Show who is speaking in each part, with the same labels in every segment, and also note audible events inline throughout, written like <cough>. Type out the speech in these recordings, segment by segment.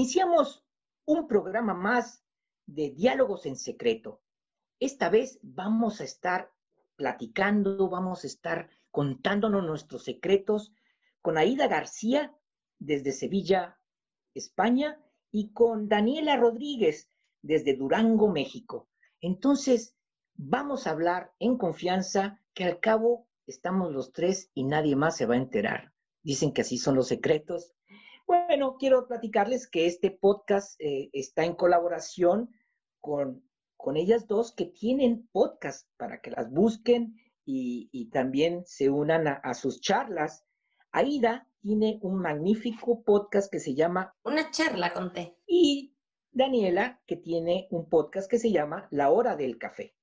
Speaker 1: Iniciamos un programa más de diálogos en secreto. Esta vez vamos a estar platicando, vamos a estar contándonos nuestros secretos con Aida García desde Sevilla, España, y con Daniela Rodríguez desde Durango, México. Entonces, vamos a hablar en confianza que al cabo estamos los tres y nadie más se va a enterar. Dicen que así son los secretos. Bueno, quiero platicarles que este podcast eh, está en colaboración con, con ellas dos que tienen podcast para que las busquen y, también se unan a, sus charlas. Aida tiene un magnífico podcast que se llama
Speaker 2: Una charla con té.
Speaker 1: Y Daniela, que tiene un podcast que se llama La Hora del Café.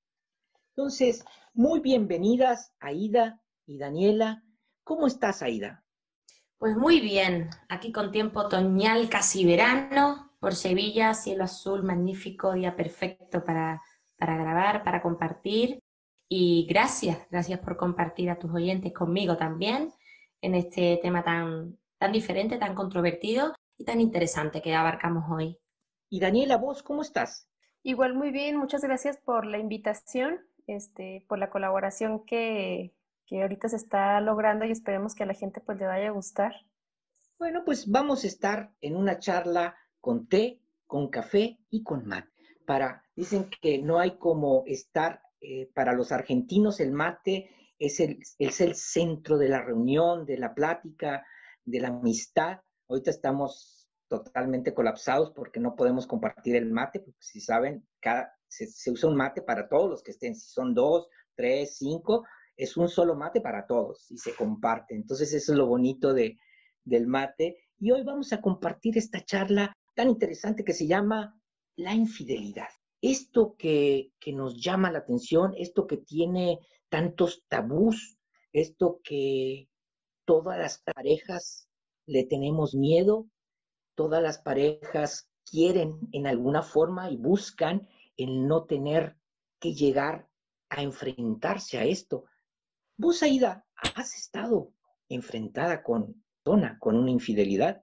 Speaker 1: Entonces, muy bienvenidas, Aida y Daniela. ¿Cómo estás, Aida?
Speaker 2: Pues muy bien, aquí con tiempo otoñal, casi verano, por Sevilla, cielo azul, magnífico, día perfecto para, para grabar, para compartir. Y gracias, gracias por compartir a tus oyentes conmigo también en este tema tan, tan diferente, tan controvertido y tan interesante que abarcamos hoy.
Speaker 1: Y Daniela, vos, ¿cómo estás?
Speaker 3: Igual muy bien, muchas gracias por la invitación, este, por la colaboración que, que ahorita se está logrando y esperemos que a la gente pues le vaya a gustar.
Speaker 1: Bueno, pues vamos a estar en una charla con té, con café y con mate. Para, dicen que no hay como estar, eh, para los argentinos el mate es el, es el centro de la reunión, de la plática, de la amistad. Ahorita estamos totalmente colapsados porque no podemos compartir el mate, porque si saben, cada, se, usa un mate para todos los que estén, si son dos, tres, cinco, es un solo mate para todos y se comparte. Entonces eso es lo bonito de, del mate. Y hoy vamos a compartir esta charla tan interesante que se llama la infidelidad. Esto que, que nos llama la atención, esto que tiene tantos tabús, esto que todas las parejas le tenemos miedo, todas las parejas quieren en alguna forma y buscan el no tener que llegar a enfrentarse a esto. Vos, Aida, has estado enfrentada con Tona, con una infidelidad.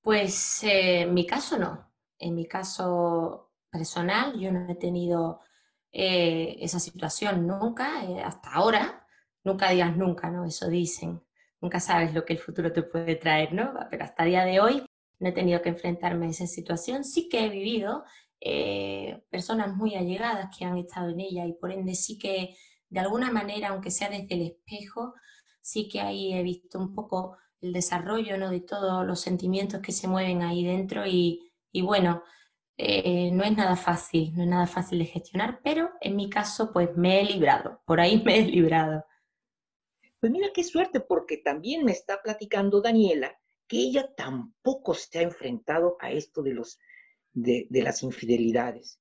Speaker 2: Pues eh, en mi caso no. En mi caso personal, yo no he tenido eh, esa situación nunca, eh, hasta ahora. Nunca digas nunca, ¿no? Eso dicen. Nunca sabes lo que el futuro te puede traer, ¿no? Pero hasta el día de hoy no he tenido que enfrentarme a esa situación. Sí que he vivido personas muy allegadas que han estado en ella y por ende sí que de alguna manera, aunque sea desde el espejo, sí que ahí he visto un poco el desarrollo ¿no? de todos los sentimientos que se mueven ahí dentro y, bueno, eh, no es nada fácil, no es nada fácil de gestionar, pero en mi caso pues me he librado, por ahí me he librado.
Speaker 1: Pues mira qué suerte, porque también me está platicando Daniela que ella tampoco se ha enfrentado a esto de, los, de, las infidelidades.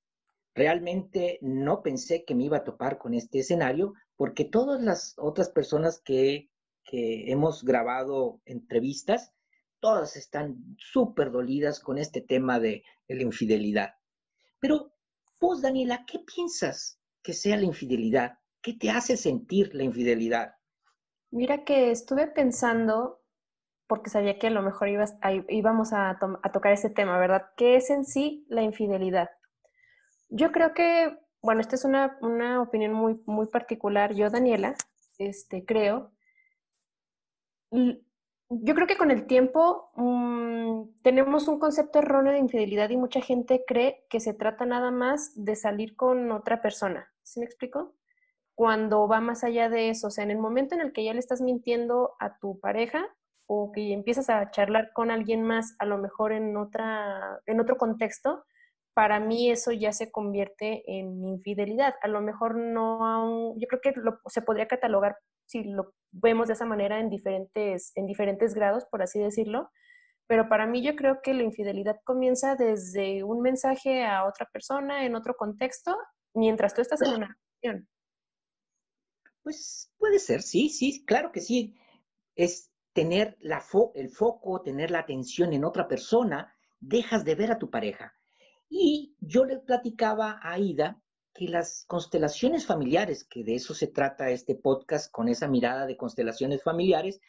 Speaker 1: Realmente no pensé que me iba a topar con este escenario porque todas las otras personas que, que hemos grabado entrevistas, todas están súper dolidas con este tema de, la infidelidad. Pero vos, Daniela, ¿qué piensas que sea la infidelidad? ¿Qué te hace sentir la infidelidad?
Speaker 3: Mira que estuve pensando porque sabía que a lo mejor ibas, íbamos a, tocar ese tema, ¿verdad? ¿Qué es en sí la infidelidad? Yo creo que, bueno, esta es una, opinión muy, muy particular. Yo, Daniela, este, creo, yo creo que con el tiempo mm, tenemos un concepto erróneo de infidelidad y mucha gente cree que se trata nada más de salir con otra persona. ¿Sí me explico? Cuando va más allá de eso, o sea, en el momento en el que ya le estás mintiendo a tu pareja, o que empiezas a charlar con alguien más, a lo mejor en, otra, en otro contexto, para mí eso ya se convierte en infidelidad. A lo mejor no, yo creo que se podría catalogar, si lo vemos de esa manera, en diferentes, en diferentes grados, por así decirlo. Pero para mí yo creo que la infidelidad comienza desde un mensaje a otra persona en otro contexto, mientras tú estás en una relación.
Speaker 1: Pues puede ser, sí, sí, claro que sí. Es, tener la el foco, tener la atención en otra persona, dejas de ver a tu pareja. Y yo le platicaba a Aida que las constelaciones familiares, que de eso se trata este podcast con esa mirada de constelaciones familiares,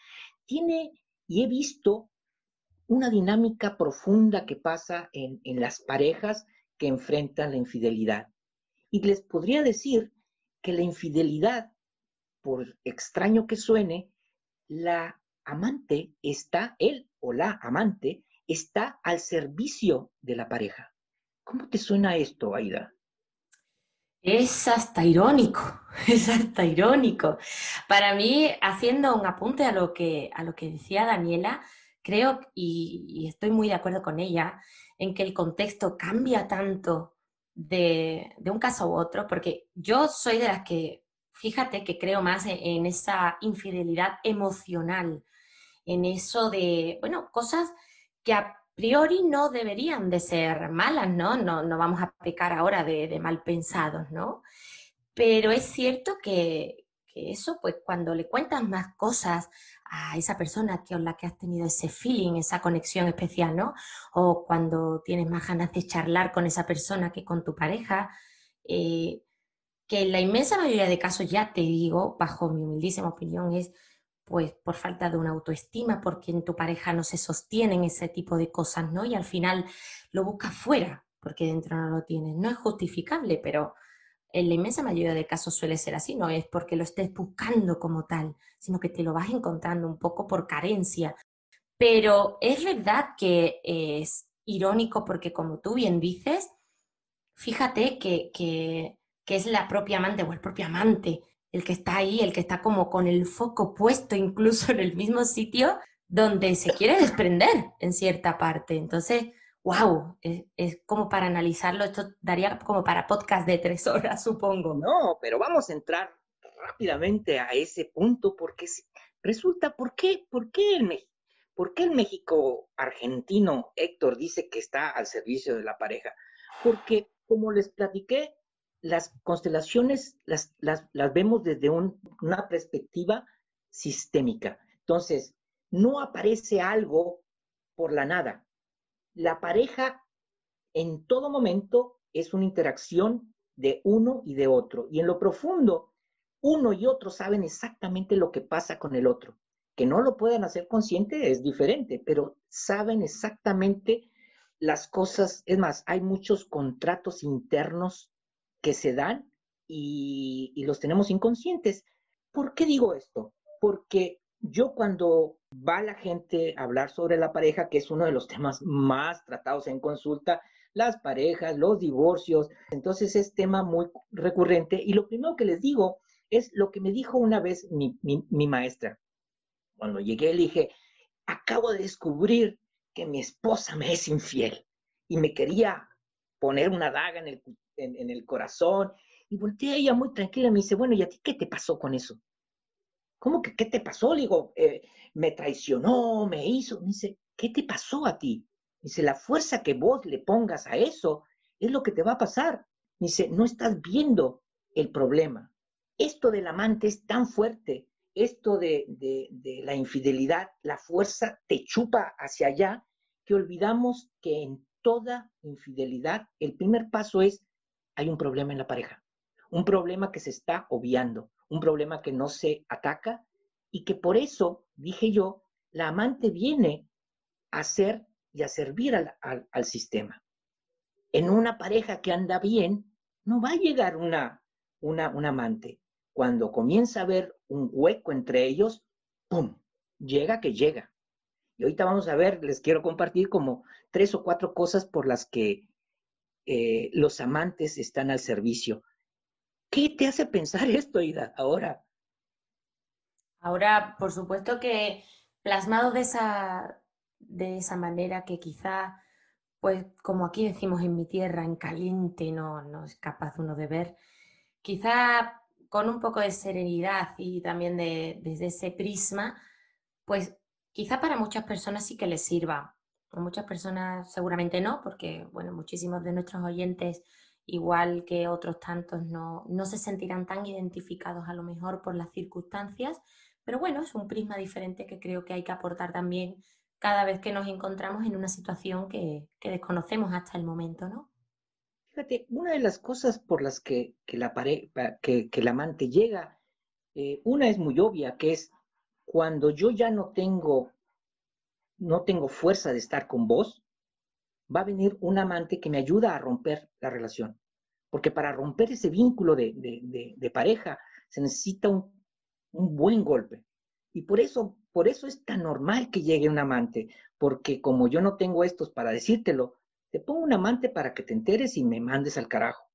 Speaker 1: tiene, y he visto una dinámica profunda que pasa en, en las parejas que enfrentan la infidelidad. Y les podría decir que la infidelidad, por extraño que suene, la amante está, él o la amante, está al servicio de la pareja. ¿Cómo te suena esto, Aida?
Speaker 2: Es hasta irónico, <laughs> es hasta irónico. Para mí, haciendo un apunte a lo que, a lo que decía Daniela, creo, y, estoy muy de acuerdo con ella, en que el contexto cambia tanto de, un caso u otro, porque yo soy de las que, fíjate que creo más en esa infidelidad emocional, en eso de, bueno, cosas que a priori no deberían de ser malas, ¿no? No, no vamos a pecar ahora de, mal pensados, ¿no? Pero es cierto que, eso, pues cuando le cuentas más cosas a esa persona con la que has tenido ese feeling, esa conexión especial, ¿no? O cuando tienes más ganas de charlar con esa persona que con tu pareja, eh, que en la inmensa mayoría de casos, ya te digo, bajo mi humildísima opinión, es pues por falta de una autoestima, porque en tu pareja no se sostienen ese tipo de cosas, ¿no? Y al final lo buscas fuera, porque dentro no lo tienes. No es justificable, pero en la inmensa mayoría de casos suele ser así, no es porque lo estés buscando como tal, sino que te lo vas encontrando un poco por carencia. Pero es verdad que es irónico porque como tú bien dices, fíjate que, que, que es la propia amante o el propio amante el que está ahí, el que está como con el foco puesto incluso en el mismo sitio donde se quiere desprender en cierta parte. Entonces, wow, es, como para analizarlo, esto daría como para podcast de tres horas, supongo.
Speaker 1: No, pero vamos a entrar rápidamente a ese punto porque resulta, ¿por qué, por qué el? ¿Por qué el México argentino, Héctor, dice que está al servicio de la pareja? Porque, como les platiqué, las constelaciones las, vemos desde una perspectiva sistémica. Entonces, no aparece algo por la nada. La pareja en todo momento es una interacción de uno y de otro. Y en lo profundo, uno y otro saben exactamente lo que pasa con el otro. Que no lo puedan hacer consciente es diferente, pero saben exactamente las cosas. Es más, hay muchos contratos internos que se dan y, los tenemos inconscientes. ¿Por qué digo esto? Porque yo cuando va la gente a hablar sobre la pareja, que es uno de los temas más tratados en consulta, las parejas, los divorcios, entonces es tema muy recurrente y lo primero que les digo es lo que me dijo una vez mi, mi maestra. Cuando llegué le dije, acabo de descubrir que mi esposa me es infiel y me quería poner una daga en el, en, el corazón. Y voltea ella muy tranquila me dice, bueno, ¿y a ti qué te pasó con eso? ¿Cómo que qué te pasó? Le digo, eh, me traicionó, me hizo. Me dice, ¿qué te pasó a ti? Dice, la fuerza que vos le pongas a eso es lo que te va a pasar. Dice, no estás viendo el problema. Esto del amante es tan fuerte, esto de, de, de la infidelidad, la fuerza te chupa hacia allá, que olvidamos que en toda infidelidad el primer paso es hay un problema en la pareja, un problema que se está obviando, un problema que no se ataca y que por eso, dije yo, la amante viene a ser y a servir al, sistema. En una pareja que anda bien, no va a llegar una, una, un amante. Cuando comienza a haber un hueco entre ellos, ¡pum! Llega que llega. Y ahorita vamos a ver, les quiero compartir como tres o cuatro cosas por las que eh, los amantes están al servicio. ¿Qué te hace pensar esto, Ida, ahora?
Speaker 2: Ahora, por supuesto que plasmado de esa, de esa manera que quizá, pues como aquí decimos en mi tierra, en caliente, no, no es capaz uno de ver, quizá con un poco de serenidad y también de, desde ese prisma, pues quizá para muchas personas sí que les sirva, muchas personas seguramente no, porque bueno, muchísimos de nuestros oyentes, igual que otros tantos, no, no se sentirán tan identificados a lo mejor por las circunstancias, pero bueno, es un prisma diferente que creo que hay que aportar también cada vez que nos encontramos en una situación que, desconocemos hasta el momento, ¿no?
Speaker 1: Fíjate, una de las cosas por las que, la, que, que amante llega, eh, una es muy obvia, que es cuando yo ya no tengo no tengo fuerza de estar con vos, va a venir un amante que me ayuda a romper la relación. Porque para romper ese vínculo de, pareja se necesita un, un, buen golpe. Y por eso, por eso es tan normal que llegue un amante, porque como yo no tengo estos para decírtelo, te pongo un amante para que te enteres y me mandes al carajo.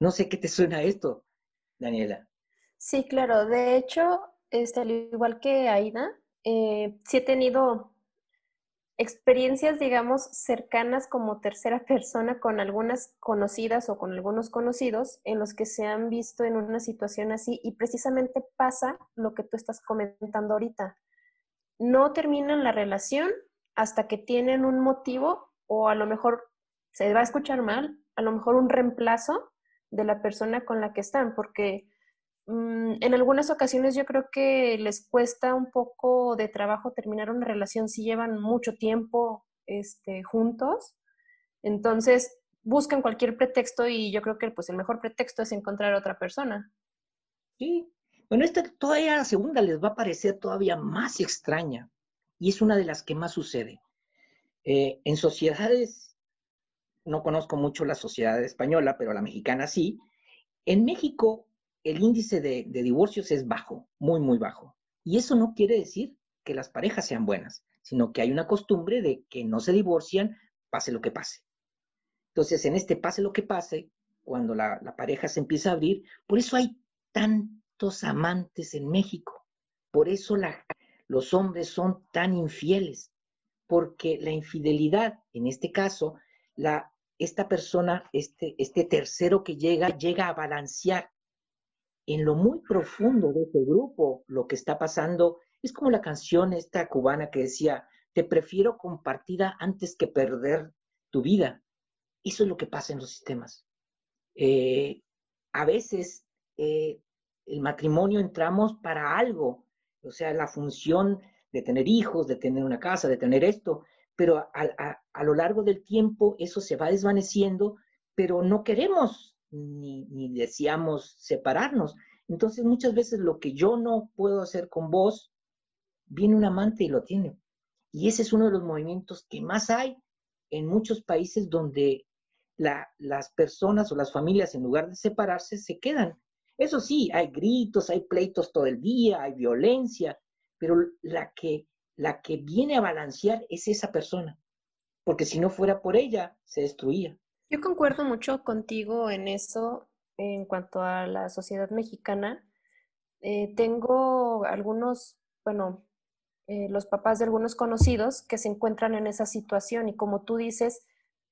Speaker 1: No sé qué te suena esto, Daniela.
Speaker 3: Sí, claro. De hecho, este, al igual que Aida, eh, sí he tenido experiencias, digamos, cercanas como tercera <laughs> persona con algunas conocidas o con algunos conocidos en los que se han visto en una situación así y precisamente pasa lo que tú estás comentando ahorita. No terminan la relación hasta que tienen un motivo o a lo mejor se va a escuchar mal, a lo mejor un reemplazo de la persona con la que están, porque en algunas ocasiones yo creo que les cuesta un poco de trabajo terminar una relación si llevan mucho tiempo este, juntos. Entonces buscan cualquier pretexto y yo creo que pues, el mejor pretexto es encontrar otra persona.
Speaker 1: Sí, bueno, esta todavía la segunda les va a parecer todavía más extraña y es una de las que más sucede. Eh, en sociedades, no conozco mucho la sociedad española, pero la mexicana sí. En México el índice de, divorcios es bajo, muy, muy bajo. Y eso no quiere decir que las parejas sean buenas, sino que hay una costumbre de que no se divorcian, pase lo que pase. Entonces, en este pase lo que pase, cuando la, pareja se empieza a abrir, por eso hay tantos amantes en México. Por eso los hombres son tan infieles, porque la infidelidad, en este caso, esta persona, este, este tercero que llega, llega a balancear en lo muy profundo de ese grupo, lo que está pasando es como la canción esta cubana que decía, te prefiero compartida antes que perder tu vida. Eso es lo que pasa en los sistemas. Eh, a veces eh, el matrimonio entramos para algo, o sea, la función de tener hijos, de tener una casa, de tener esto, pero a, a lo largo del tiempo eso se va desvaneciendo, pero no queremos ni, ni deseamos separarnos. Entonces muchas veces lo que yo no puedo hacer con vos, viene un amante y lo tiene. Y ese es uno de los movimientos que más hay en muchos países donde las personas o las familias, en lugar de separarse, se quedan. Eso sí, hay gritos, hay pleitos todo el día, hay violencia, pero la que, la que viene a balancear es esa persona, porque si no fuera por ella, se destruía.
Speaker 3: Yo concuerdo mucho contigo en eso en cuanto a la sociedad mexicana. Eh, tengo algunos, bueno, eh, los papás de algunos conocidos que se encuentran en esa situación y como tú dices,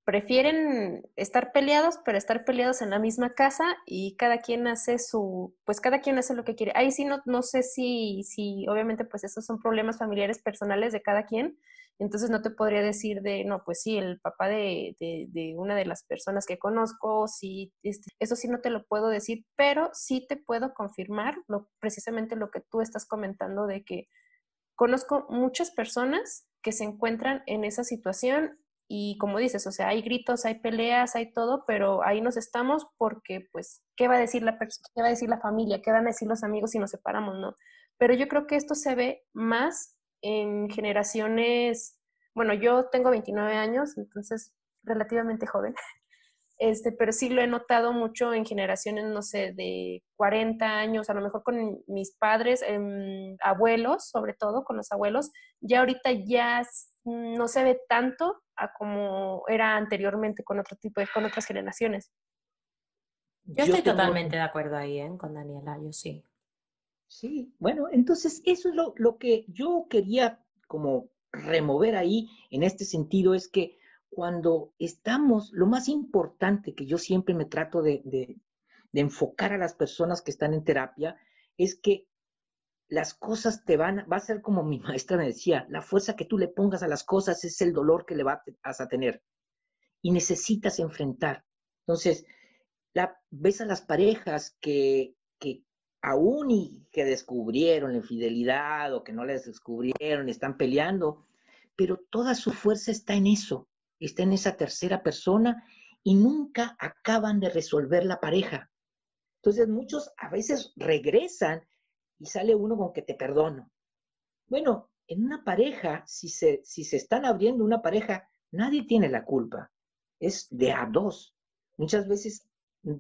Speaker 3: prefieren estar peleados, pero estar peleados en la misma casa y cada quien hace su, pues cada quien hace lo que quiere. Ahí sí no, no sé si, si, obviamente, pues esos son problemas familiares personales de cada quien, entonces no te podría decir de, no, pues sí, el papá de, de, una de las personas que conozco, sí, este, eso sí no te lo puedo decir, pero sí te puedo confirmar lo, precisamente lo que tú estás comentando de que conozco muchas personas que se encuentran en esa situación y como dices, o sea, hay gritos, hay peleas, hay todo, pero ahí nos estamos porque, pues, ¿qué va a decir la? ¿Qué va a decir la familia? ¿Qué van a decir los amigos si nos separamos? No. Pero yo creo que esto se ve más en generaciones, bueno, yo tengo 29 años, entonces relativamente joven, <laughs> este, pero sí lo he notado mucho en generaciones, no sé, de 40 años, a lo mejor con mis padres, em, abuelos, sobre todo con los abuelos, ya ahorita ya no se ve tanto a como era anteriormente con otro tipo de, con otras generaciones.
Speaker 2: Yo, estoy totalmente de acuerdo ahí, ¿eh? con Daniela, yo sí.
Speaker 1: Sí, bueno, entonces eso es lo, lo que yo quería como remover ahí en este sentido, es que cuando estamos, lo más importante que yo siempre me trato de, de, enfocar a las personas que están en terapia, es que las cosas te van, va a ser como mi <laughs> maestra me decía, la fuerza que tú le pongas a las cosas es el dolor que le vas a tener. Y necesitas enfrentar. Entonces, la, ves a las parejas que, que aún y que descubrieron la infidelidad o que no les descubrieron están peleando, pero toda su fuerza está en eso, está en esa tercera persona y nunca acaban de resolver la pareja. Entonces muchos a veces regresan y sale uno con que te perdono. Bueno, en una pareja, si se, si se están abriendo una pareja, nadie tiene la culpa. Es de a dos. Muchas veces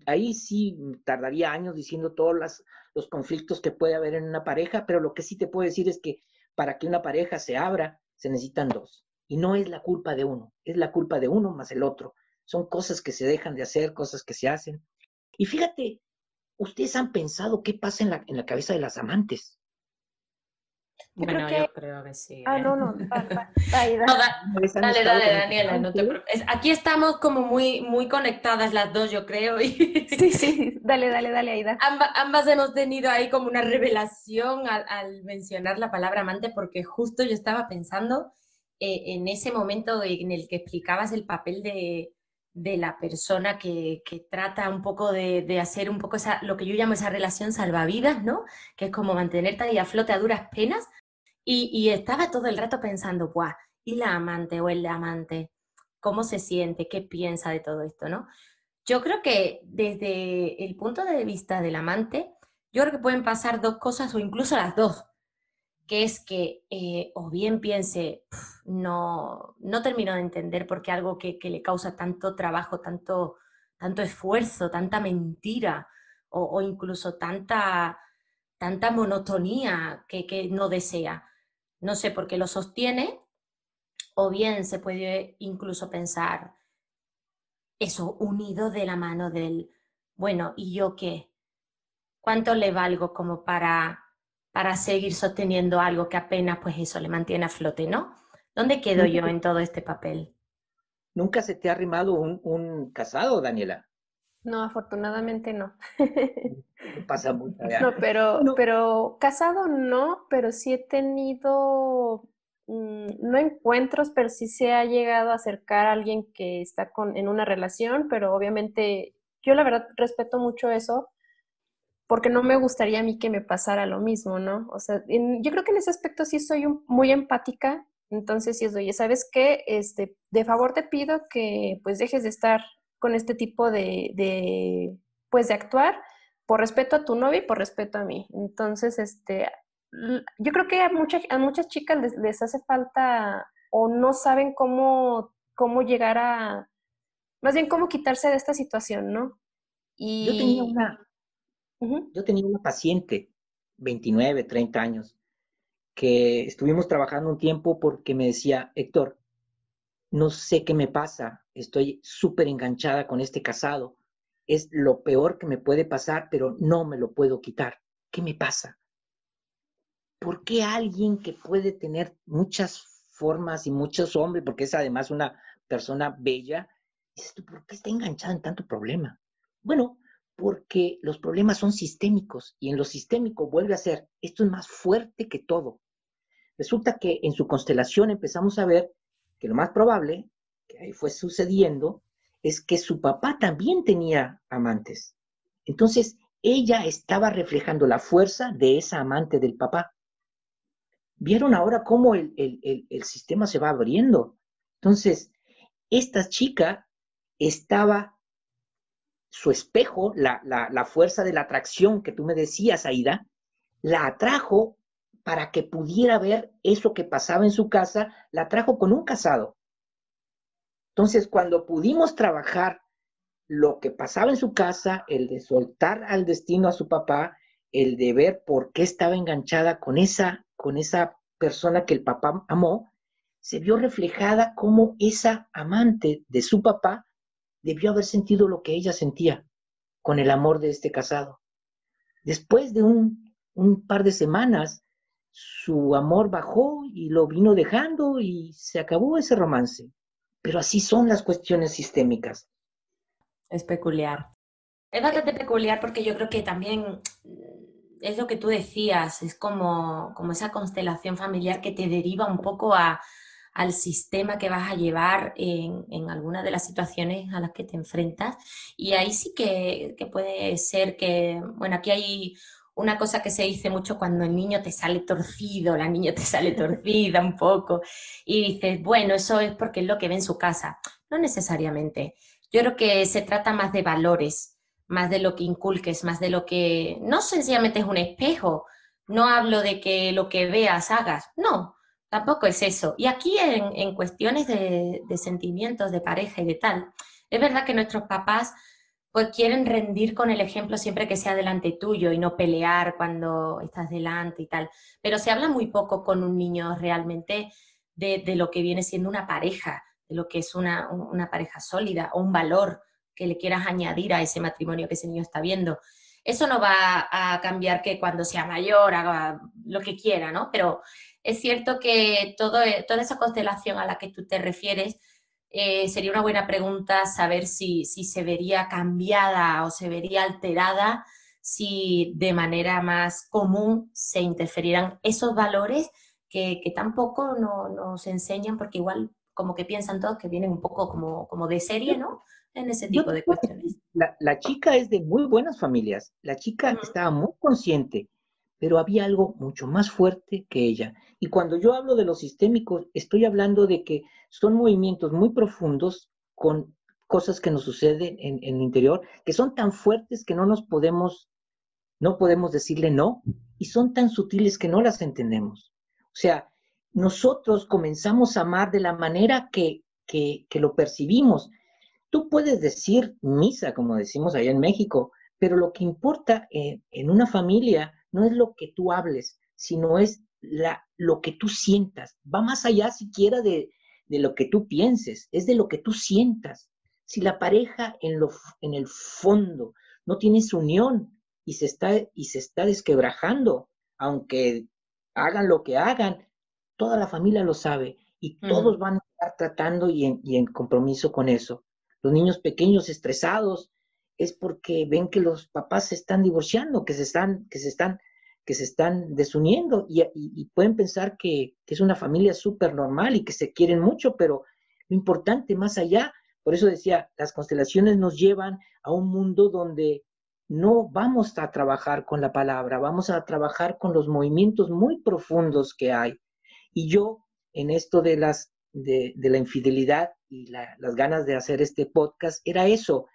Speaker 1: ahí sí tardaría años diciendo todos los conflictos que puede haber en una pareja, pero lo que sí te puedo decir es que para que una pareja se abra, se necesitan dos. Y no es la culpa de uno, es la culpa de uno más el otro. Son cosas que se dejan de hacer, cosas que se hacen. Y fíjate, ustedes han pensado qué pasa en la, en la cabeza de las amantes.
Speaker 2: Bueno, yo creo que sí.
Speaker 3: Ah,
Speaker 2: ¿eh?
Speaker 3: no, no. <laughs> dale,
Speaker 2: dale, dale, Daniela, no te preocupes. Aquí estamos como muy, muy conectadas las dos, yo creo. Y... <laughs>
Speaker 3: Sí, sí, dale, dale, dale, Aida.
Speaker 2: ambas hemos tenido ahí como una revelación al, mencionar la palabra amante, porque justo yo estaba pensando eh, en ese momento en el que explicabas el papel de, de la persona que, que, trata un poco de, de hacer un poco esa, lo que yo llamo esa relación salvavidas, ¿no? Que es como mantenerte ahí a flote a duras penas. Y, y estaba todo el rato pensando, ¡buah! ¿Y la amante o el amante? ¿Cómo se siente? ¿Qué piensa de todo esto, no? Yo creo que desde el punto de vista del amante, yo creo que pueden pasar dos cosas o incluso las dos que es que eh, o bien piense, no, no termino de entender por qué algo que, le causa tanto trabajo, tanto, tanto esfuerzo, tanta mentira o, incluso tanta, tanta monotonía que, que, no desea. No sé por qué lo sostiene, o bien se puede incluso pensar eso unido de la mano del, bueno, ¿y yo qué? ¿Cuánto le valgo como para para seguir sosteniendo algo que apenas pues eso le mantiene a flote, ¿no? ¿Dónde quedo yo en todo este papel?
Speaker 1: ¿Nunca se te ha arrimado un, casado, Daniela?
Speaker 3: No, afortunadamente no. <laughs>
Speaker 1: pasa mucho.
Speaker 3: No, pero, pero casado no, pero sí he tenido, mm, no encuentros, pero sí se ha llegado a acercar a alguien que está con, en una relación, pero obviamente yo la verdad respeto mucho eso porque no me gustaría a mí que me pasara lo mismo, ¿no? O sea, yo creo que en ese aspecto sí soy muy empática, entonces sí es, oye, ¿sabes qué? Este, de favor te pido que pues dejes de estar con este tipo de, de pues de actuar por respeto a tu novia y por respeto a mí. Entonces, este, yo creo que a, muchas a muchas chicas les, les, hace falta o no saben cómo, cómo llegar a, más bien cómo quitarse de esta situación, ¿no?
Speaker 1: Y... Yo tenía una, yo tenía una paciente, 29, 30 años, que estuvimos trabajando un tiempo porque me decía, Héctor, no sé qué me pasa, estoy súper enganchada con este casado, es lo peor que me puede pasar, pero no me lo puedo quitar. ¿Qué me pasa? ¿Por qué alguien que puede tener muchas formas y muchos hombres, porque es además una persona bella, dices tú, ¿por qué está enganchada en tanto problema? Bueno, porque los problemas son sistémicos y en lo sistémico vuelve a ser, esto es más fuerte que todo. Resulta que en su constelación empezamos a ver que lo más probable, que ahí fue sucediendo, es que su papá también tenía amantes. Entonces, ella estaba reflejando la fuerza de esa amante del papá. ¿Vieron ahora cómo el, el sistema se va abriendo? Entonces, esta chica estaba su espejo, la, la, fuerza de la atracción que tú me decías, Aida, la atrajo para que pudiera ver eso que pasaba en su casa, la atrajo con un casado. Entonces, cuando pudimos trabajar lo que pasaba en su casa, el de soltar al destino a su papá, el de ver por qué estaba enganchada con esa, con esa persona que el papá amó, se vio reflejada como esa amante de su papá debió haber sentido lo que ella sentía con el amor de este casado. Después de un, par de semanas, su amor bajó y lo vino dejando y se acabó ese romance. Pero así son las cuestiones sistémicas.
Speaker 2: Es peculiar. Es bastante peculiar porque yo creo que también es lo que tú decías, es como, como esa constelación familiar que te deriva un poco a, al sistema que vas a llevar en, en alguna de las situaciones a las que te enfrentas. Y ahí sí que, puede ser que, bueno, aquí hay una cosa que se dice mucho cuando el niño te sale torcido, la niña te <laughs> sale torcida un poco, y dices, bueno, eso es porque es lo que ve en su casa. No necesariamente. Yo creo que se trata más de valores, más de lo que inculques, más de lo que no sencillamente es un espejo. No hablo de que lo que veas hagas, no, tampoco es eso. Y aquí en, cuestiones de, de, sentimientos, de pareja y de tal, es verdad que nuestros papás pues quieren rendir con el ejemplo siempre que sea delante tuyo y no pelear cuando estás delante y tal. Pero se habla muy poco con un niño realmente de, lo que viene siendo una pareja, de lo que es una, pareja sólida o un valor que le quieras añadir a ese matrimonio que ese niño está viendo. Eso no va a cambiar que cuando sea mayor haga lo que quiera, ¿no? Pero es cierto que todo, toda esa constelación a la que tú te refieres eh, sería una buena pregunta saber si, se vería cambiada o se vería alterada si de manera más común se interferirán esos valores que, tampoco nos enseñan, porque igual como que piensan todos que vienen un poco como, como de serie, ¿no? En ese tipo de cuestiones.
Speaker 1: La, chica es de muy buenas familias, la chica estaba muy consciente, pero había algo mucho más fuerte que ella. Y cuando yo hablo de los sistémicos, estoy hablando de que son movimientos muy profundos con cosas que nos suceden en, el interior, que son tan fuertes que no nos podemos, no podemos decirle no, y son tan sutiles que no las entendemos. O sea, nosotros comenzamos a amar de la manera que, que, lo percibimos. Tú puedes decir misa, como decimos allá en México, pero lo que importa en, en una familia no es lo que tú hables, sino es la, lo que tú sientas. Va más allá siquiera de, de lo que tú pienses, es de lo que tú sientas. Si la pareja en, lo, en el fondo no tiene su unión y se, está, y se está desquebrajando, aunque hagan lo que hagan, toda la familia lo sabe y todos van a estar tratando y en, y en compromiso con eso. Los niños pequeños estresados es porque ven que los papás se están divorciando, que se están, que se están que se están desuniendo y, pueden pensar que, es una familia súper normal y que se quieren mucho, pero lo importante más allá, por eso decía, las constelaciones nos llevan a un mundo donde no vamos a trabajar con la palabra, vamos a trabajar con los movimientos muy profundos que hay. Y yo, en esto de, las, de, la infidelidad y las ganas de hacer este podcast, era eso.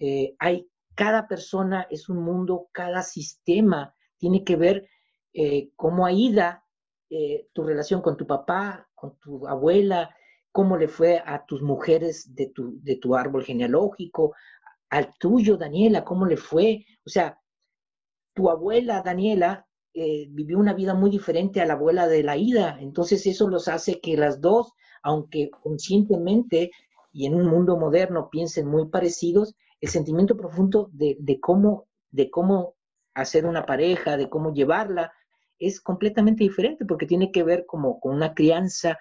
Speaker 1: Eh, hay, cada persona es un mundo, cada sistema tiene que ver eh, cómo ha ido eh, tu relación con tu papá, con tu abuela, cómo le fue a tus mujeres de tu, de tu árbol genealógico, al tuyo, Daniela, cómo le fue. O sea, tu abuela, Daniela, vivió una vida muy diferente a la abuela de la Ida. Entonces eso los hace que las dos, aunque conscientemente y en un mundo moderno piensen muy parecidos, el sentimiento profundo de, de cómo, de cómo hacer una pareja, de cómo llevarla, es completamente diferente porque tiene que ver como con una crianza,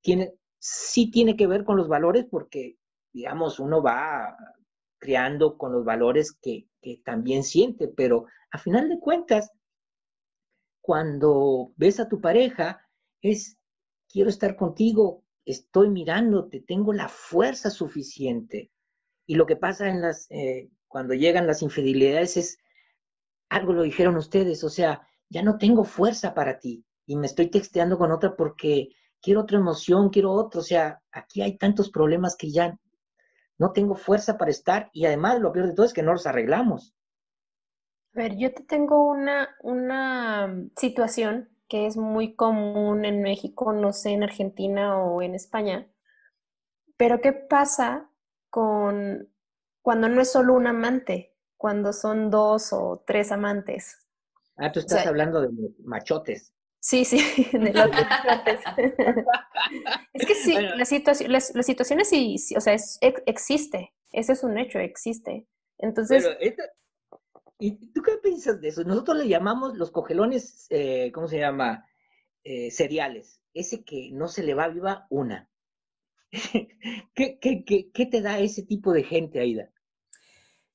Speaker 1: tiene, sí tiene que ver con los valores porque, digamos, uno va criando con los valores que, que también siente, pero a final de cuentas, cuando ves a tu pareja, es, quiero estar contigo, estoy mirándote, tengo la fuerza suficiente. Y lo que pasa en las, eh, cuando llegan las infidelidades es, algo lo dijeron ustedes, o sea, ya no tengo fuerza para ti y me estoy texteando con otra porque quiero otra emoción, quiero otro, o sea, aquí hay tantos problemas que ya no tengo fuerza para estar y además lo peor de todo es que no los arreglamos.
Speaker 3: A ver, yo te tengo una, una situación que es muy común en México, no sé, en Argentina o en España, pero ¿qué pasa con cuando no es solo un amante? cuando son dos o tres amantes.
Speaker 1: Ah, tú estás hablando de machotes.
Speaker 3: Sí, sí, <laughs> de los machotes. <laughs> es que sí, la, situación, las, situaciones sí, o sea, existe. Ese es un hecho, existe. Entonces...
Speaker 1: ¿Y tú qué piensas de eso? Nosotros le llamamos los cogelones, eh, ¿cómo se llama? Eh, cereales. Ese que no se le va viva una. <laughs> ¿Qué, qué, qué, ¿Qué te da ese tipo de gente, Aida?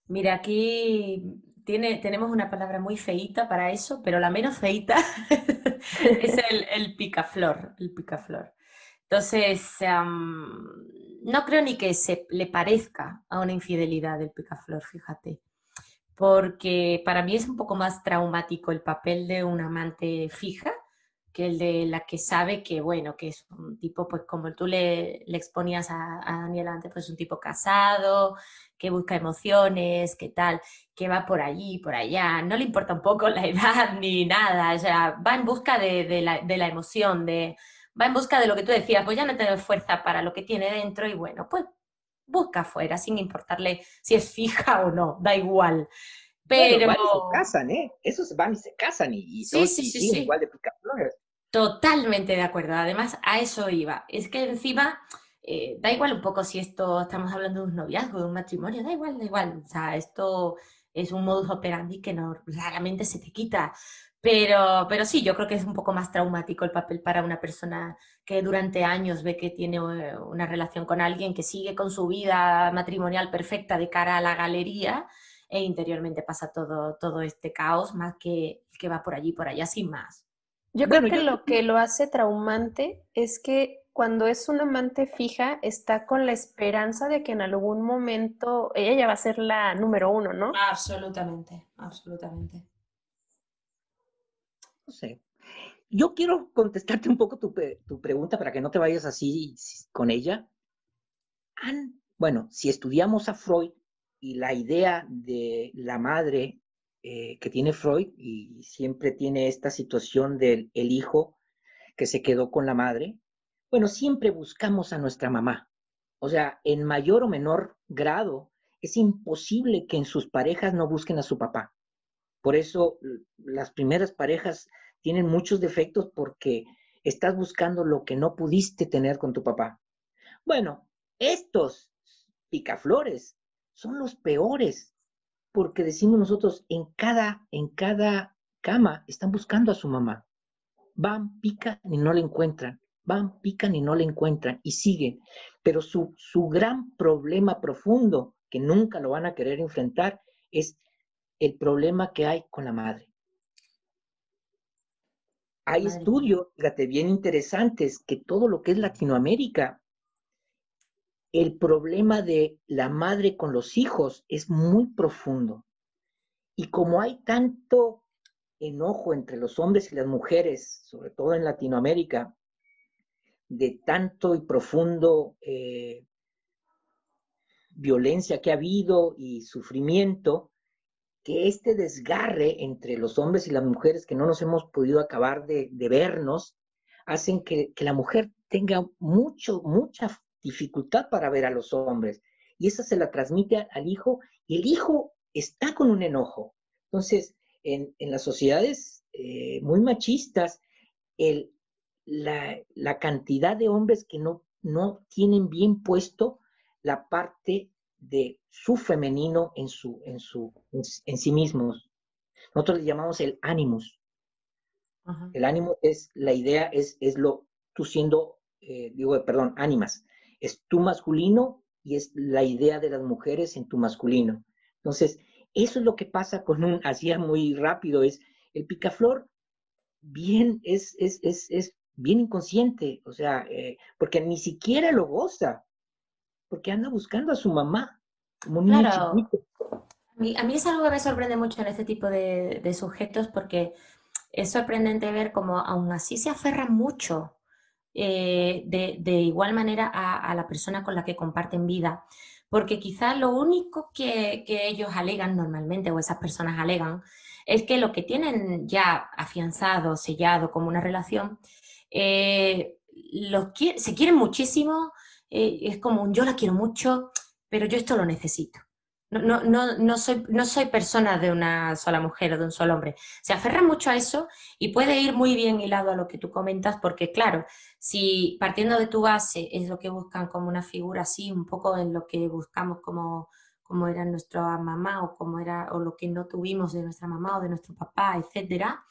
Speaker 2: Mira, aquí tiene, tenemos una palabra muy feita para eso, pero la menos feita <laughs> es el, picaflor, el picaflor. Entonces, no creo ni que se le parezca a una infidelidad el picaflor, fíjate, porque para mí es un poco más traumático el papel de una amante fija que el de la que sabe que, bueno, que es un tipo, pues como tú le, le exponías a, a, Daniel antes, pues un tipo casado, que busca emociones, que tal, que va por allí, por allá, no le importa un poco <laughs> la edad ni nada, o sea, va en busca de, de, la, de la, emoción, de va en busca de lo que tú decías, pues ya no tiene fuerza para lo que tiene dentro y bueno, pues busca afuera, sin importarle si es fija o no, da igual. Pero...
Speaker 1: van y se casan, ¿eh? Esos van y se casan y, sí, sí, sí, igual de picaflores.
Speaker 2: Totalmente de acuerdo. Además, a eso iba. Es que encima, eh, da igual un poco si esto estamos hablando de un noviazgo, de un matrimonio, da igual, da igual. O sea, esto es un modus operandi que no raramente se te quita. Pero, pero sí, yo creo que es un poco más traumático el papel para una persona que durante años ve que tiene eh, una relación con alguien que sigue con su vida matrimonial perfecta de cara a la galería e interiormente pasa todo, todo este caos más que que va por allí, por allá, sin más.
Speaker 3: Yo creo que lo que lo hace traumante es que cuando es una amante fija está con la esperanza de que en algún momento ella ya va a ser la número uno, ¿no?
Speaker 2: Absolutamente, absolutamente.
Speaker 1: No sé. Yo quiero contestarte un poco tu, pregunta para que no te vayas así con ella. bueno, si estudiamos a Freud y la idea de la madre eh, que tiene Freud y siempre tiene esta situación del el hijo que se quedó con la madre, bueno, siempre buscamos a nuestra mamá. O sea, en mayor o menor grado, es imposible que en sus parejas no busquen a su papá. Por eso las primeras parejas tienen muchos defectos porque estás buscando lo que no pudiste tener con tu papá. Bueno, estos picaflores son los peores porque decimos nosotros, en cada, en cada cama están buscando a su mamá. Van, pican y no la encuentran. Van, pican y no la encuentran y siguen. Pero su, su gran problema profundo, que nunca lo van a querer enfrentar, es el problema que hay con la madre. Hay estudios, fíjate, bien interesantes, que todo lo que es Latinoamérica el problema de la madre con los hijos es muy profundo. Y como hay tanto enojo entre los hombres y las mujeres, sobre todo en Latinoamérica, de tanto y profundo eh, violencia que ha habido y sufrimiento, que este desgarre entre los hombres y las mujeres que no nos hemos podido acabar de, vernos, hacen que, la mujer tenga mucho, mucha dificultad para ver a los hombres. Y esa se la transmite al hijo y el hijo está con un enojo. Entonces, en, las sociedades eh, muy machistas, el, la, cantidad de hombres que no, no tienen bien puesto la parte de su femenino en, su, en, su, en, sí mismos. Nosotros le llamamos el ánimos. El ánimo es, la idea es, es lo, tú siendo, eh, digo, perdón, ánimas, es tu masculino y es la idea de las mujeres en tu masculino. Entonces, eso es lo que pasa con un, hacía muy rápido, es el picaflor bien, es, es, es, es bien inconsciente, o sea, eh, porque ni siquiera lo goza, porque anda buscando a su mamá, como un
Speaker 2: claro. A mí, a mí, es algo que me sorprende mucho en este tipo de, de sujetos porque es sorprendente ver cómo aún así se aferra mucho eh, de, igual manera a, la persona con la que comparten vida. Porque quizás lo único que, ellos alegan normalmente, o esas personas alegan, es que lo que tienen ya afianzado, sellado como una relación, eh, se quieren muchísimo, eh, es como un yo la quiero mucho, pero yo esto lo necesito. No, no, no, soy, no soy persona de una sola mujer o de un solo hombre. Se aferran mucho a eso y puede ir muy bien hilado a lo que tú comentas, porque claro, si partiendo de tu base es lo que buscan como una figura así, un poco en lo que buscamos como, como era nuestra mamá o como era o lo que no tuvimos de nuestra mamá o de nuestro papá, etcétera,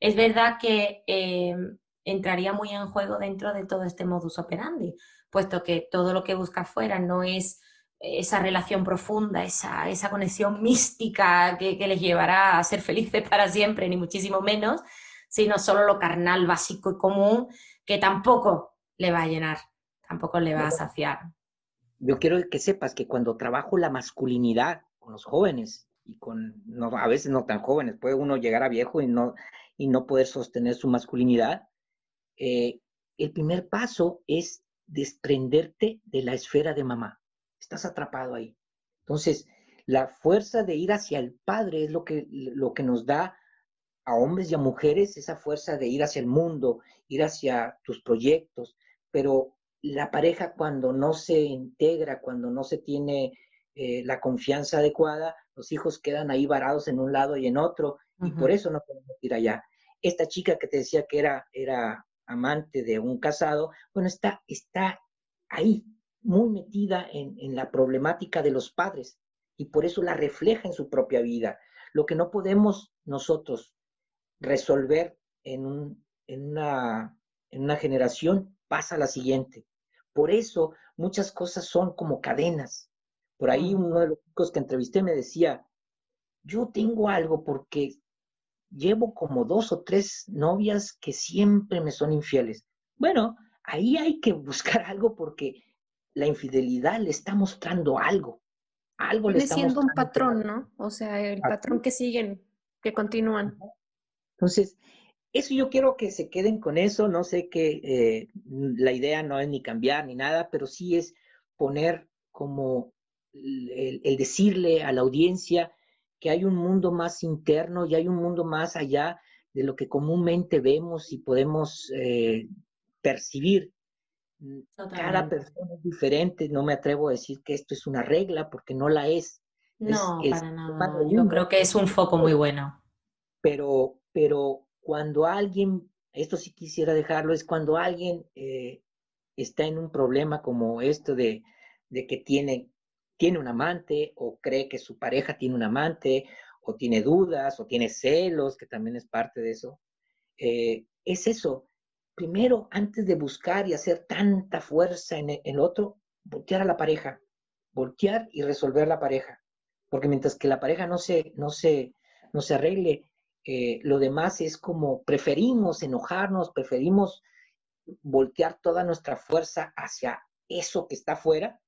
Speaker 2: es verdad que eh, entraría muy en juego dentro de todo este modus operandi, puesto que todo lo que busca afuera no es esa relación profunda, esa, esa conexión mística que, les llevará a ser felices para siempre, ni muchísimo menos, sino solo lo carnal, básico y común, que tampoco le va a llenar, tampoco le va a saciar.
Speaker 1: Yo quiero que sepas que cuando trabajo la masculinidad con los jóvenes, y con, no, a veces no tan jóvenes, puede uno llegar a viejo y no, y no poder sostener su masculinidad, eh, el primer paso es desprenderte de la esfera de mamá estás atrapado ahí. Entonces, la fuerza de ir hacia el Padre es lo que, lo que nos da a hombres y a mujeres esa fuerza de ir hacia el mundo, ir hacia tus proyectos, pero la pareja cuando no se integra, cuando no se tiene eh, la confianza adecuada, los hijos quedan ahí varados en un lado y en otro, y por eso no podemos ir allá. Esta chica que te decía que era, era amante de un casado, bueno, está, está ahí, muy metida en, en la problemática de los padres, y por eso la refleja en su propia vida. Lo que no podemos nosotros resolver en, un, en, una, en una generación pasa a la siguiente. Por eso muchas cosas son como cadenas. Por ahí uno de los chicos que entrevisté me decía, yo tengo algo porque llevo como dos o tres novias que siempre me son infieles. Bueno, ahí hay que buscar <laughs> algo porque la infidelidad le está mostrando algo. Algo
Speaker 3: le está siendo un patrón, ¿no? O sea, el patrón que siguen, que continúan.
Speaker 1: Entonces, eso yo quiero que se queden con eso. No sé que eh, la idea no es ni cambiar ni nada, pero sí es poner como el, decirle a la audiencia que hay un mundo más interno y hay un mundo más allá de lo que comúnmente vemos y podemos eh, percibir. Cada persona es diferente, no me atrevo a decir que esto es una regla porque no la es.
Speaker 2: No, para nada. Yo creo que es un foco muy bueno.
Speaker 1: Pero, pero cuando alguien, esto sí quisiera dejarlo, es cuando alguien eh, está en un problema como esto de, que tiene, tiene un amante o cree que su pareja tiene un amante o tiene dudas o tiene celos, que también es parte de eso. Eh, es eso. Primero, antes de buscar y hacer tanta fuerza en el otro, voltear a la pareja, voltear y resolver la pareja. Porque mientras que la pareja no se, no se, no se arregle, eh, lo demás es como preferimos enojarnos, preferimos voltear toda nuestra fuerza hacia eso que está afuera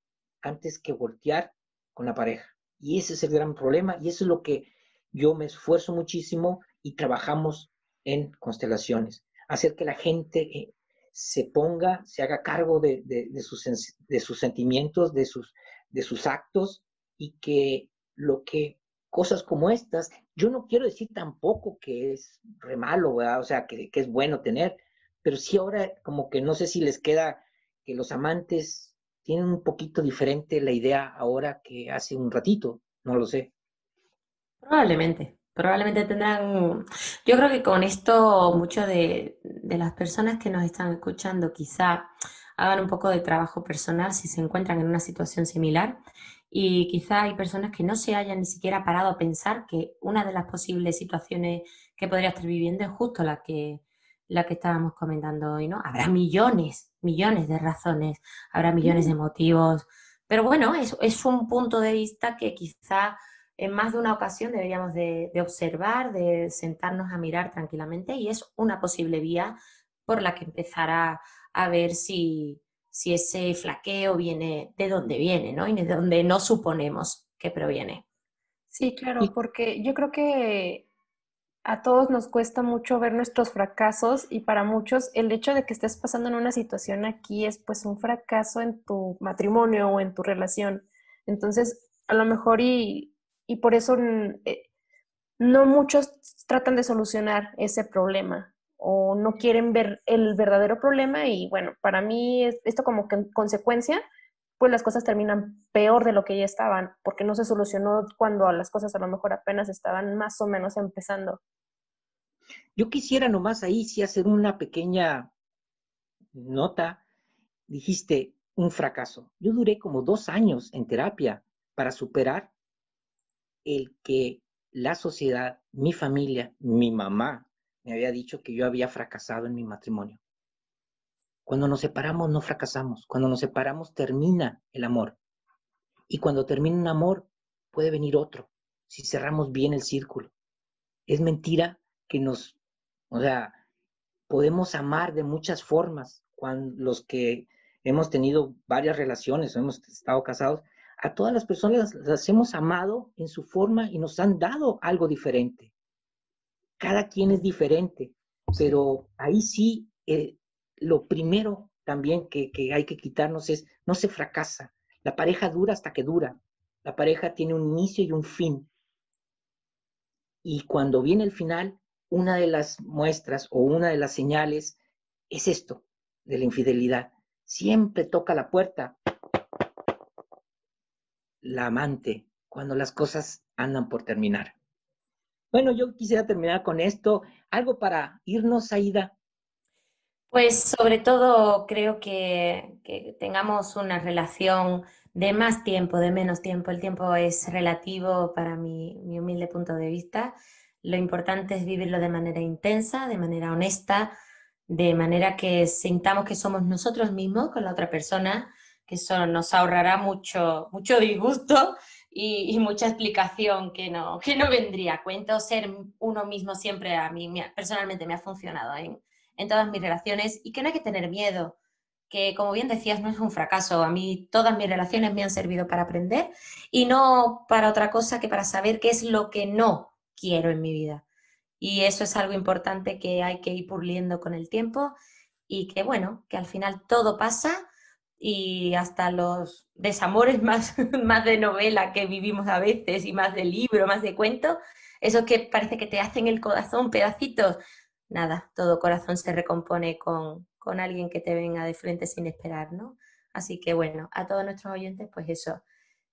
Speaker 1: antes que voltear con la pareja. Y ese es el gran problema y eso es lo que yo me esfuerzo muchísimo y trabajamos en constelaciones. Hacer que la gente eh, se ponga, se haga cargo de, sus, de sus sentimientos, de sus, de sus actos y que lo que cosas como estas, yo no quiero decir tampoco que es re malo, o sea, que, es bueno tener, pero sí ahora como que no sé si les queda que los amantes tienen un poquito diferente la idea ahora que hace un ratito, no lo sé.
Speaker 2: Probablemente, probablemente tendrán, yo creo que con esto muchas de, de las personas que nos están escuchando quizá hagan un poco de trabajo personal si se encuentran en una situación similar y quizá hay personas que no se hayan ni siquiera parado a pensar que una de las posibles situaciones que podría estar viviendo es justo la que, la que estábamos comentando hoy, ¿no? Habrá millones, millones de razones, habrá millones de motivos, pero bueno, es, es un punto de vista que quizá en más de una ocasión deberíamos de, de, observar, de sentarnos a mirar tranquilamente y es una posible vía por la que empezar a, a ver si, si ese flaqueo viene de dónde viene, ¿no? Y de dónde no suponemos que proviene.
Speaker 3: Sí, claro, porque yo creo que a todos nos cuesta mucho ver nuestros fracasos y para muchos el hecho de que estés pasando en una situación aquí es pues un fracaso en tu matrimonio o en tu relación. Entonces, a lo mejor y, y por eso mm, eh, no muchos tratan de solucionar ese problema o no quieren ver el verdadero problema y bueno, para mí esto como que en consecuencia, pues las cosas terminan peor de lo que ya estaban, porque no se solucionó cuando las cosas a lo mejor apenas estaban más o menos empezando.
Speaker 1: Yo quisiera nomás ahí sí hacer una pequeña nota. Dijiste un fracaso. Yo duré como dos años en terapia para superar el que la sociedad, mi familia, mi mamá, me había dicho que yo había fracasado en mi matrimonio. Cuando nos separamos no fracasamos, cuando nos separamos termina el amor. Y cuando termina un amor puede venir otro, si cerramos bien el círculo. Es mentira que nos, o sea, podemos amar de muchas formas. Cuando los que hemos tenido varias relaciones o hemos estado casados, a todas las personas las hemos amado en su forma y nos han dado algo diferente cada quien es diferente, pero ahí sí, eh, lo primero también que, hay que quitarnos es, no se fracasa, la pareja dura hasta que dura, la pareja tiene un inicio y un fin. Y cuando viene el final, una de las muestras o una de las señales es esto de la infidelidad. Siempre toca la puerta la amante cuando las cosas andan por terminar. Bueno, yo quisiera terminar con esto. Algo para irnos, Aida.
Speaker 2: Pues sobre todo creo que, que, tengamos una relación de más tiempo, de menos tiempo. El tiempo es relativo para mi, mi humilde punto de vista. Lo importante es vivirlo de manera intensa, de manera honesta, de manera que sintamos que somos nosotros mismos con la otra persona, que eso nos ahorrará mucho, mucho disgusto y, mucha explicación que no, que no vendría cuento. Ser uno mismo siempre a mí personalmente me ha funcionado en, en todas mis relaciones y que no hay que tener miedo, que como bien decías no es un fracaso. A mí todas mis relaciones me han servido para aprender y no para otra cosa que para saber qué es lo que no quiero en mi vida. Y eso es algo importante que hay que ir puliendo con el tiempo y que bueno, que al final todo pasa y hasta los desamores <laughs> más, más de novela que vivimos a veces y más de libro, más de cuento, eso que parece que te hacen el corazón pedacitos, nada, todo corazón se recompone con, con alguien que te venga de frente sin esperar, ¿no? Así que bueno, a todos nuestros oyentes, pues eso,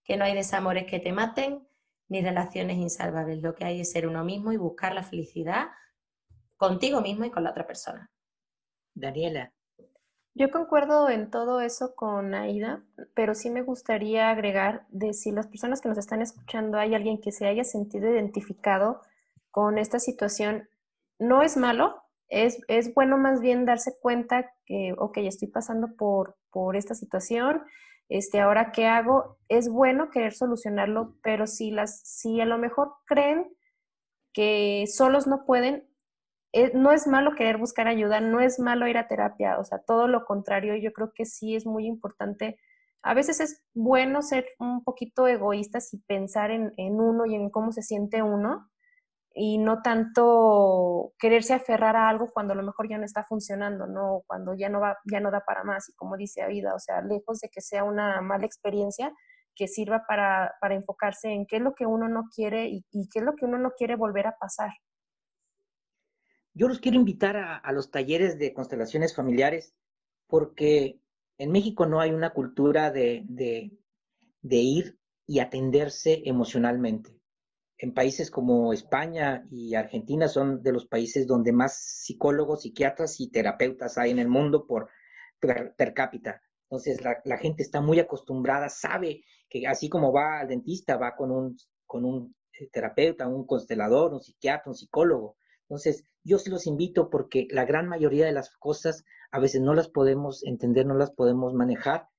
Speaker 2: que no hay desamores que te maten ni relaciones insalvables, lo que hay es ser uno mismo y buscar la felicidad contigo mismo y con la otra persona.
Speaker 1: Daniela,
Speaker 3: yo concuerdo en todo eso con Aida, pero sí me gustaría agregar de si las personas que nos están escuchando hay alguien que se haya sentido identificado con esta situación, no es malo, es, es bueno más bien darse cuenta que, ok, estoy pasando por, por esta situación, este, ahora qué hago, es bueno querer solucionarlo, pero si, las, si a lo mejor creen que solos no pueden, no es malo querer buscar ayuda, no es malo ir a terapia, o sea, todo lo contrario, yo creo que sí es muy importante. A veces es bueno ser un poquito egoístas y pensar en, uno y en cómo se siente uno y no tanto quererse aferrar a algo cuando a lo mejor ya no está funcionando, no cuando ya no va ya no da para más y como dice Aida, o sea, lejos de que sea una mala experiencia, que sirva para, enfocarse en qué es lo que uno no quiere y, y qué es lo que uno no quiere volver a pasar.
Speaker 1: Yo los quiero invitar a, los talleres de constelaciones familiares porque en México no hay una cultura de, de, ir y atenderse emocionalmente. En países como España y Argentina son de los países donde más psicólogos, psiquiatras y terapeutas hay en el mundo por per, cápita. Entonces la, la, gente está muy acostumbrada, sabe que así como va al dentista, va con un, con un eh, terapeuta, un constelador, un psiquiatra, un psicólogo. Entonces, yo sí los invito porque la gran mayoría de las cosas a veces no las podemos entender, no las podemos manejar.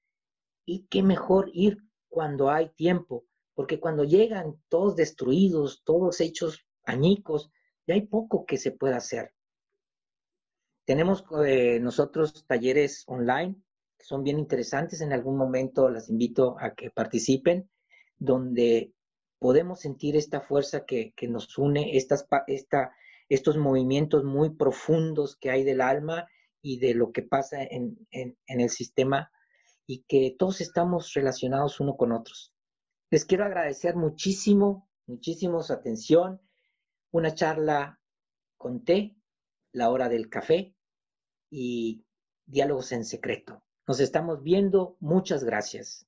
Speaker 1: Y qué mejor ir cuando hay tiempo, porque cuando llegan todos destruidos, todos hechos añicos, ya hay poco que se pueda hacer. Tenemos eh, nosotros talleres online que son bien interesantes. En algún momento las invito a que participen, donde podemos sentir esta fuerza que, que nos une, esta, esta estos movimientos muy profundos que hay del alma y de lo que pasa en, el sistema y que todos estamos relacionados uno con otros. Les quiero agradecer muchísimo, muchísimo su atención. Una charla con té, la hora del café y diálogos en secreto. Nos estamos viendo. Muchas gracias.